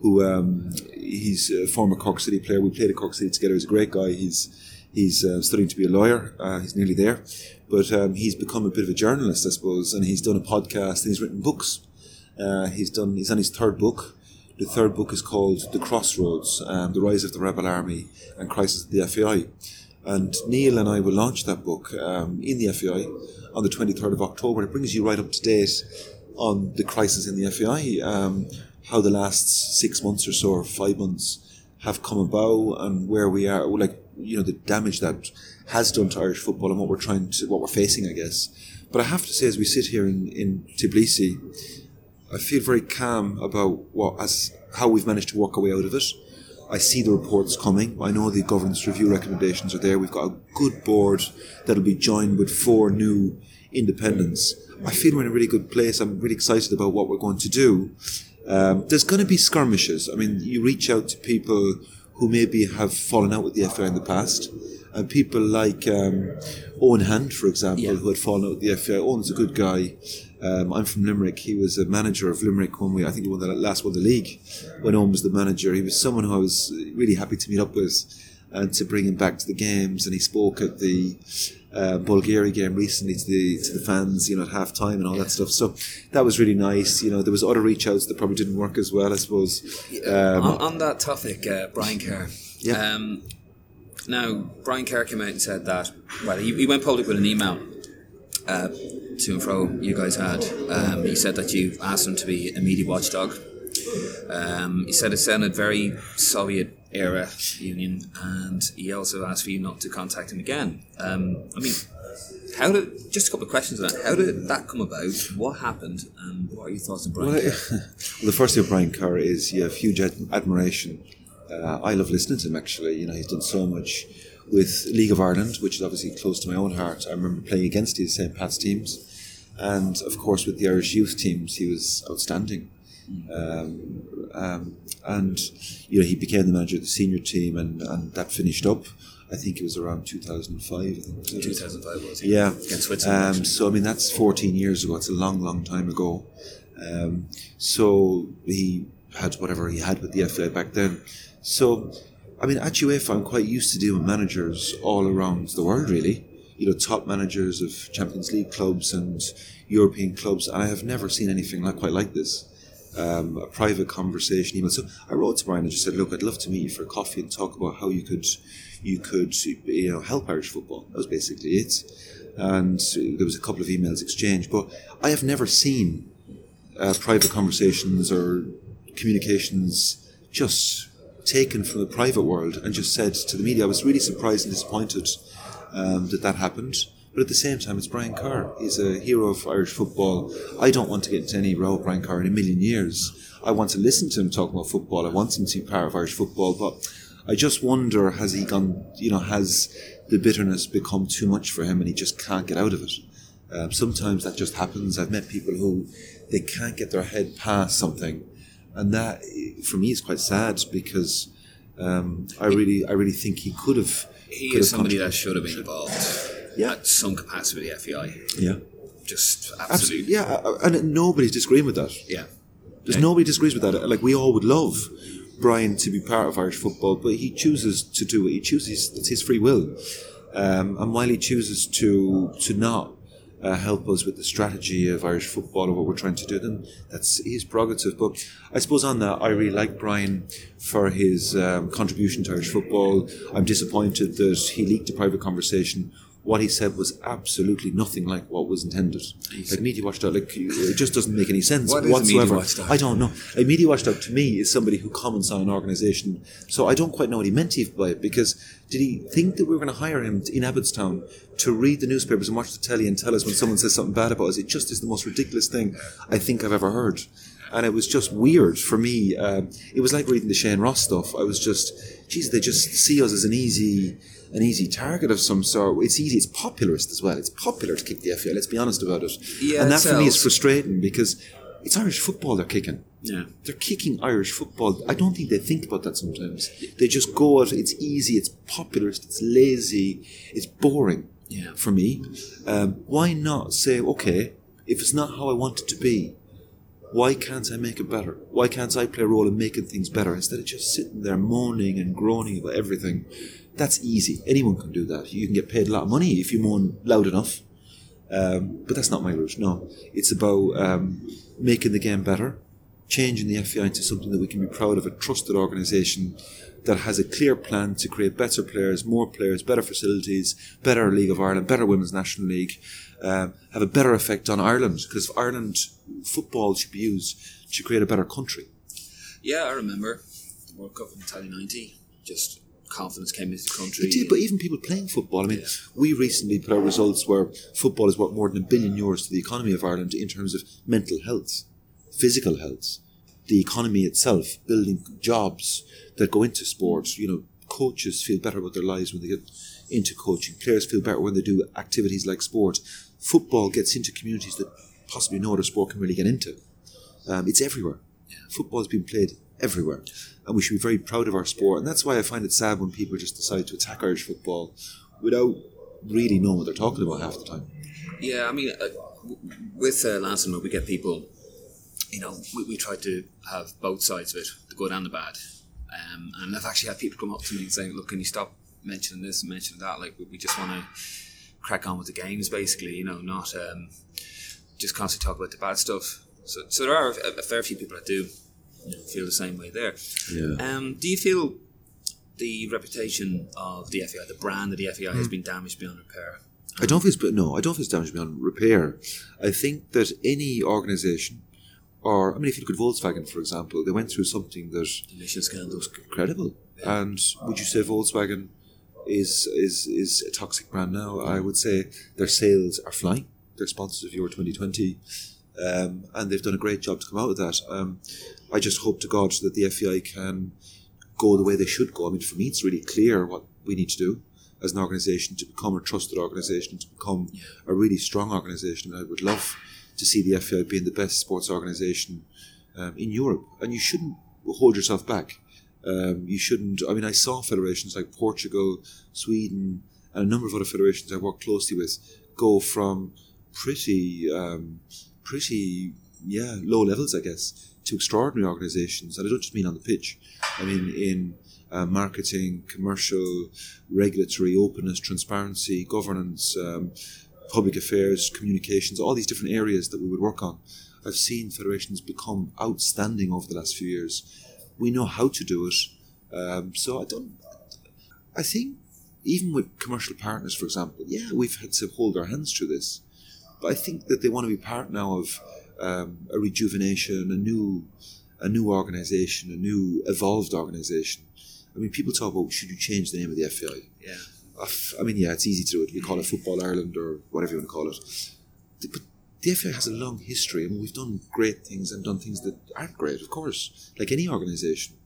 Speaker 2: who um, he's a former Cork City player. We played at Cork City together. He's a great guy. He's he's uh, studying to be a lawyer. Uh, he's nearly there, but um, he's become a bit of a journalist, I suppose. And he's done a podcast and he's written books. Uh, he's done. He's on his third book. The third book is called The Crossroads: um, The Rise of the Rebel Army and Crisis of the FAI. And Neil and I will launch that book um, in the FAI on the 23rd of October. It brings you right up to date on the crisis in the FAI, um, how the last six months or so, or five months, have come about, and where we are, like you know, the damage that has done to Irish football and what we're trying to, what we're facing, I guess. But I have to say, as we sit here in, in Tbilisi, I feel very calm about what as how we've managed to work our way out of it. I see the reports coming. I know the governance review recommendations are there. We've got a good board that'll be joined with four new independents. I feel we're in a really good place. I'm really excited about what we're going to do. Um, there's going to be skirmishes. I mean, you reach out to people who maybe have fallen out with the FA in the past, And people like um, Eoin Hand, for example,
Speaker 3: Yeah.
Speaker 2: who had fallen out with the FAI. Eoin's a good guy. Um, I'm from Limerick. He was a manager of Limerick when we, I think, he won the last won the league. When Eoin was the manager, he was someone who I was really happy to meet up with and to bring him back to the games. And he spoke at the uh, Bulgaria game recently to the to the fans, you know, at half time and all that stuff. So that was really nice. You know, there was other reach outs that probably didn't work as well, I suppose. Um,
Speaker 3: on, on that topic, uh, Brian Kerr.
Speaker 2: Yeah.
Speaker 3: Um, now, Brian Kerr came out and said that, well, he, he went public with an email uh, to and fro you guys had. Um, he said that you asked him to be a media watchdog. Um, he said it sounded very Soviet era Union, and he also asked for you not to contact him again. Um, I mean, how did just a couple of questions on that? How did that come about? What happened, and what are your thoughts on Brian?
Speaker 2: Well, I- well, the first thing of Brian Kerr is you have huge ad- admiration. Uh, I love listening to him. Actually, you know, he's done so much with League of Ireland, which is obviously close to my own heart. I remember playing against his St. Pat's teams, and of course with the Irish youth teams, he was outstanding. Um, um, and you know, he became the manager of the senior team, and, and that finished up. I think it was around 2005. I think was
Speaker 3: 2005 was?
Speaker 2: Yeah.
Speaker 3: Against Switzerland.
Speaker 2: Um, so I mean that's 14 years ago. It's a long, long time ago. Um, so he had whatever he had with the FA back then. So I mean at UEFA, I'm quite used to dealing with managers all around the world, really. You know, top managers of Champions League clubs and European clubs, and I have never seen anything like quite like this. Um, a private conversation email. So I wrote to Brian and just said, "Look, I'd love to meet you for coffee and talk about how you could, you could, you know, help Irish football." That was basically it. And there was a couple of emails exchanged, but I have never seen uh, private conversations or communications just taken from the private world and just said to the media. I was really surprised and disappointed um, that that happened. But at the same time, it's Brian Kerr. He's a hero of Irish football. I don't want to get into any row with Brian Kerr in a million years. I want to listen to him talk about football. I want him to be part of Irish football. But I just wonder, has he gone, you know, has the bitterness become too much for him and he just can't get out of it? Um, sometimes that just happens. I've met people who they can't get their head past something, and that for me is quite sad because um, I really, I really think he could have.
Speaker 3: He
Speaker 2: could
Speaker 3: is
Speaker 2: have
Speaker 3: somebody that should have been involved
Speaker 2: Yeah.
Speaker 3: at some capacity with the FAI.
Speaker 2: Yeah,
Speaker 3: Just
Speaker 2: absolutely.
Speaker 3: absolutely.
Speaker 2: Yeah, uh, and nobody's disagreeing with that.
Speaker 3: Yeah.
Speaker 2: There's
Speaker 3: Yeah.
Speaker 2: nobody disagrees with that. Like we all would love Brian to be part of Irish football, but he chooses to do what he chooses. It's his free will. Um, and while he chooses to to not uh, help us with the strategy of Irish football or what we're trying to do, then that's his prerogative. But I suppose on that, I really like Brian for his um, contribution to Irish football. I'm disappointed that he leaked a private conversation. What he said was absolutely nothing like what was intended. Like media watchdog, like it just doesn't make any sense
Speaker 3: What is a media
Speaker 2: whatsoever.
Speaker 3: watchdog?
Speaker 2: I don't know. A media watchdog to me is somebody who comments on an organisation. So I don't quite know what he meant by it because did he think that we were going to hire him in Abbottstown to read the newspapers and watch the telly and tell us when someone says something bad about us? It just is the most ridiculous thing I think I've ever heard. And it was just weird for me. Um, it was like reading the Shane Ross stuff. I was just, geez, they just see us as an easy, an easy target of some sort. It's easy. It's populist as well. It's popular to kick the FA. Let's be honest about it.
Speaker 3: Yeah,
Speaker 2: and that for me is frustrating because it's Irish football they're kicking.
Speaker 3: Yeah.
Speaker 2: They're kicking Irish football. I don't think they think about that sometimes. They just go out. It's easy. It's populist. It's lazy. It's boring.
Speaker 3: Yeah.
Speaker 2: For me, um, why not say, okay, if it's not how I want it to be, why can't I make it better? Why can't I play a role in making things better instead of just sitting there moaning and groaning about everything? That's easy. Anyone can do that. You can get paid a lot of money if you moan loud enough. Um, but that's not my route. No, it's about um, making the game better, changing the FAI into something that we can be proud of, a trusted organisation that has a clear plan to create better players, more players, better facilities, better League of Ireland, better Women's National League, um, have a better effect on Ireland because Ireland football should be used to create a better country.
Speaker 3: Yeah, I remember the World Cup in Italy 90. Just confidence came into the country.
Speaker 2: It did, but even people playing football. I mean,
Speaker 3: Yeah.
Speaker 2: we recently put out results where football is worth more than a billion euros to the economy of Ireland in terms of mental health, physical health, the economy itself, building jobs that go into sports. You know, coaches feel better about their lives when they get into coaching. Players feel better when they do activities like sport. Football gets into communities that possibly no other sport can really get into. Um, it's everywhere. Football's been played everywhere, and we should be very proud of our sport. And that's why I find it sad when people just decide to attack Irish football without really knowing what they're talking about half the time.
Speaker 3: Yeah, I mean, uh, w- with uh, Lansing, we get people, you know, we, we try to have both sides of it, the good and the bad. Um, and I've actually had people come up to me and say, look, can you stop mentioning this and mentioning that? Like, we, we just want to crack on with the games, basically, you know, not um, just constantly talk about the bad stuff. So, so there are a, a fair few people that do feel the same way there.
Speaker 2: Yeah.
Speaker 3: Um, do you feel the reputation of the FAI, the brand of the FAI,
Speaker 2: Hmm.
Speaker 3: has been damaged beyond repair?
Speaker 2: I don't think it's but no, I don't think it's damaged beyond repair. I think that any organisation, or I mean, if you look at Volkswagen, for example, they went through something that
Speaker 3: Emission scandals.
Speaker 2: incredible. And would you say Volkswagen is is is a toxic brand now? I would say their sales are flying. They're sponsors of Euro 2020, um, and they've done a great job to come out of that. Um, I just hope to God that the FAI can go the way they should go. I mean, for me, it's really clear what we need to do as an organisation to become a trusted organisation, to become a really strong organisation. And I would love to see the FAI being the best sports organisation um, in Europe, and you shouldn't hold yourself back. Um, you shouldn't. I mean, I saw federations like Portugal, Sweden, and a number of other federations I work closely with go from pretty, um, pretty, yeah, low levels, I guess, to extraordinary organisations. And I don't just mean on the pitch. I mean in uh, marketing, commercial, regulatory, openness, transparency, governance, um, public affairs, communications, all these different areas that we would work on. I've seen federations become outstanding over the last few years. We know how to do it. Um, so I don't. I think even with commercial partners, for example, yeah, we've had to hold our hands through this, but I think that they want to be part now of um, a rejuvenation, a new, a new organisation, a new evolved organisation. I mean, people talk about should you change the name of the FAI?
Speaker 3: Yeah.
Speaker 2: I mean, yeah, it's easy to do it. We call it Football Ireland or whatever you want to call it. But the FA has a long history. I mean, we've done great things and done things that aren't great, of course, like any organisation.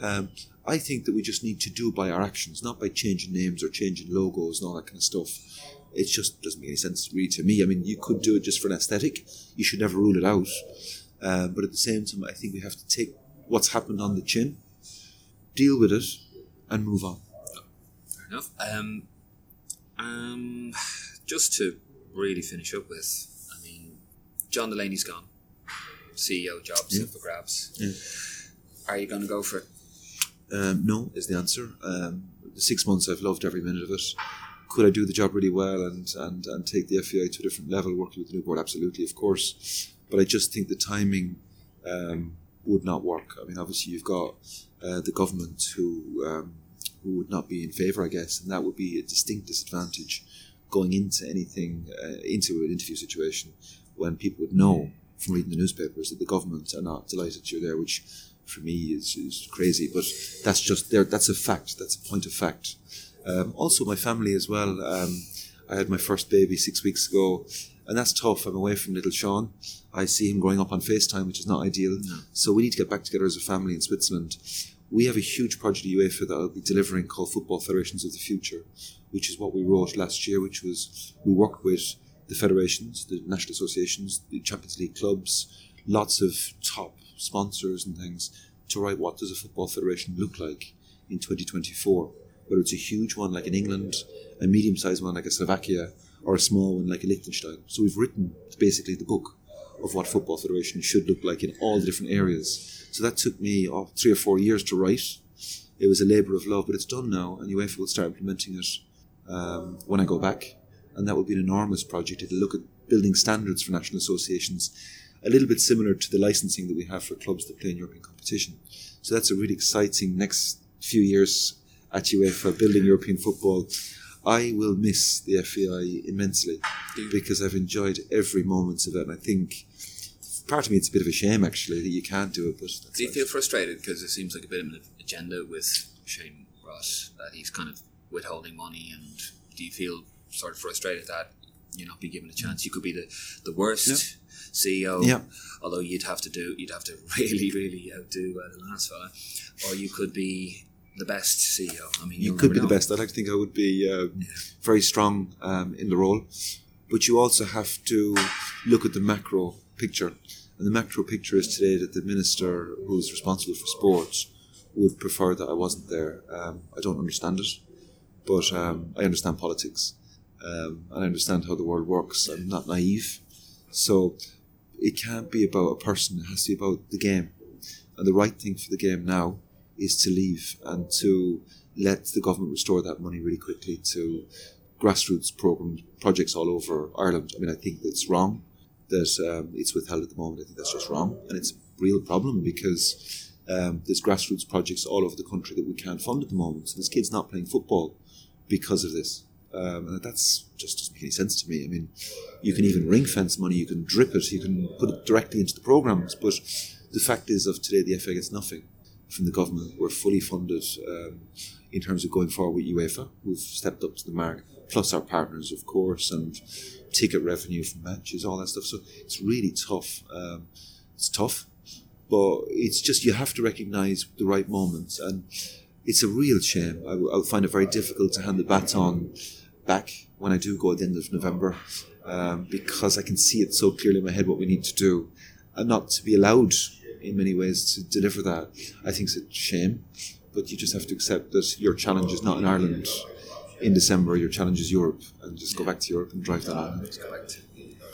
Speaker 2: Um, I think that we just need to do by our actions, not by changing names or changing logos and all that kind of stuff. It just doesn't make any sense really to me. I mean, you could do it just for an aesthetic. You should never rule it out. Um, but at the same time, I think we have to take what's happened on the chin, deal with it, and move on.
Speaker 3: Fair enough. Um, um, just to really finish up with, I mean, John Delaney's gone. CEO jobs
Speaker 2: Yeah.
Speaker 3: up for grabs.
Speaker 2: Yeah.
Speaker 3: Are you going to go for it?
Speaker 2: Um, no, is the answer. Um, the six months, I've loved every minute of it. Could I do the job really well and, and, and take the FAI to a different level, working with the new board? Absolutely, of course. But I just think the timing um, would not work. I mean, obviously, you've got uh, the government who um, who would not be in favour, I guess, and that would be a distinct disadvantage going into anything, uh, into an interview situation when people would know from reading the newspapers that the government are not delighted you're there, which for me is, is crazy. But that's just there. That's a fact. That's a point of fact. Um, also, my family as well. Um, I had my first baby six weeks ago, and that's tough. I'm away from little Sean. I see him growing up on FaceTime, which is not ideal. So we need to get back together as a family in Switzerland. We have a huge project at UEFA that I'll be delivering called Football Federations of the Future, which is what we wrote last year, which was we worked with the federations, the national associations, the Champions League clubs, lots of top sponsors and things to write what does a football federation look like in 2024 whether it's a huge one like in England, a medium-sized one like a Slovakia, or a small one like a Liechtenstein. So we've written basically the book of what football federation should look like in all the different areas. So that took me oh, three or four years to write. It was a labour of love, but it's done now, and UEFA will start implementing it um, when I go back, and that will be an enormous project. It'll look at building standards for national associations, a little bit similar to the licensing that we have for clubs that play in European competition. So that's a really exciting next few years at UEFA building European football. I will miss the FAI immensely because I've enjoyed every moment of it, and I think part of me it's a bit of a shame actually that you can't do it. But
Speaker 3: Do you feel frustrated because it seems like a bit of an agenda with Shane Ross that he's kind of withholding money, and do you feel sort of frustrated that you're not being given a chance? You could be the the worst CEO, although you'd have to do you'd have to really really outdo uh, the last fella, or you could be the best CEO. I mean,
Speaker 2: you could be the best. I'd like to think I would be um, very strong um, in the role, but you also have to look at the macro picture. And the macro picture is today that the minister who's responsible for sports would prefer that I wasn't there. Um, I don't understand it, but um, I understand politics um, and I understand how the world works. I'm not naive. So it can't be about a person, it has to be about the game. And the right thing for the game now is to leave and to let the government restore that money really quickly to grassroots programs, projects all over Ireland. I mean, I think that's wrong that um, it's withheld at the moment. I think that's just wrong, and it's a real problem because um, there's grassroots projects all over the country that we can't fund at the moment. So there's kids not playing football because of this. Um, and that's just doesn't make any sense to me. I mean, you can even ring fence money, you can drip it, you can put it directly into the programs, but the fact is, of today, the FA gets nothing from the government. We're fully funded um, in terms of going forward with UEFA, We've stepped up to the mark, plus our partners, of course, and ticket revenue from matches, all that stuff. So it's really tough. Um, it's tough, but it's just you have to recognise the right moments, and it's a real shame. I, I find it very difficult to hand the baton back when I do go at the end of November, um, because I can see it so clearly in my head what we need to do, and not to be allowed in many ways to deliver that. I think it's a shame, but you just have to accept that your challenge is not in Ireland in December. Your challenge is Europe, and just go back to Europe and drive that on.
Speaker 3: Let's go back to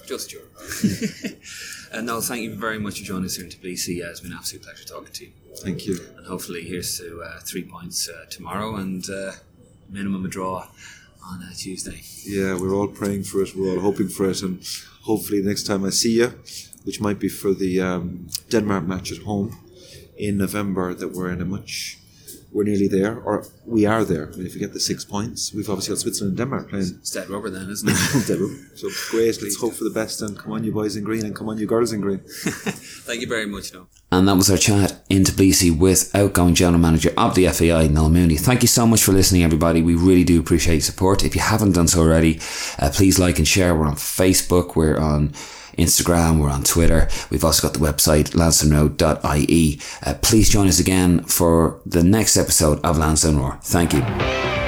Speaker 3: just Europe. and no, thank you very much for joining us here in Tbilisi. Uh, it's been an absolute pleasure talking to you.
Speaker 2: Thank you.
Speaker 3: And hopefully, here's to uh, three points uh, tomorrow and uh, minimum a draw on uh, Tuesday.
Speaker 2: Yeah, we're all praying for it. We're all hoping for it, and hopefully, next time I see you, which might be for the um, Denmark match at home in November, that we're in a much we're nearly there, or we are there. I mean, if we get the six points, we've obviously got Switzerland and Denmark playing.
Speaker 3: It's dead rubber then, isn't it?
Speaker 2: so great. Let's hope for the best, and come on, you boys in green, and come on, you girls in green.
Speaker 3: Thank you very much, Noel.
Speaker 1: And that was our chat in Tbilisi with outgoing General Manager of the FAI, Noel Mooney. Thank you so much for listening, everybody. We really do appreciate your support. If you haven't done so already, uh, please like and share. We're on Facebook, we're on Instagram, we're on Twitter. We've also got the website, lansdowneroad.ie. Uh, please join us again for the next episode of Lansdowne Roar. Thank you.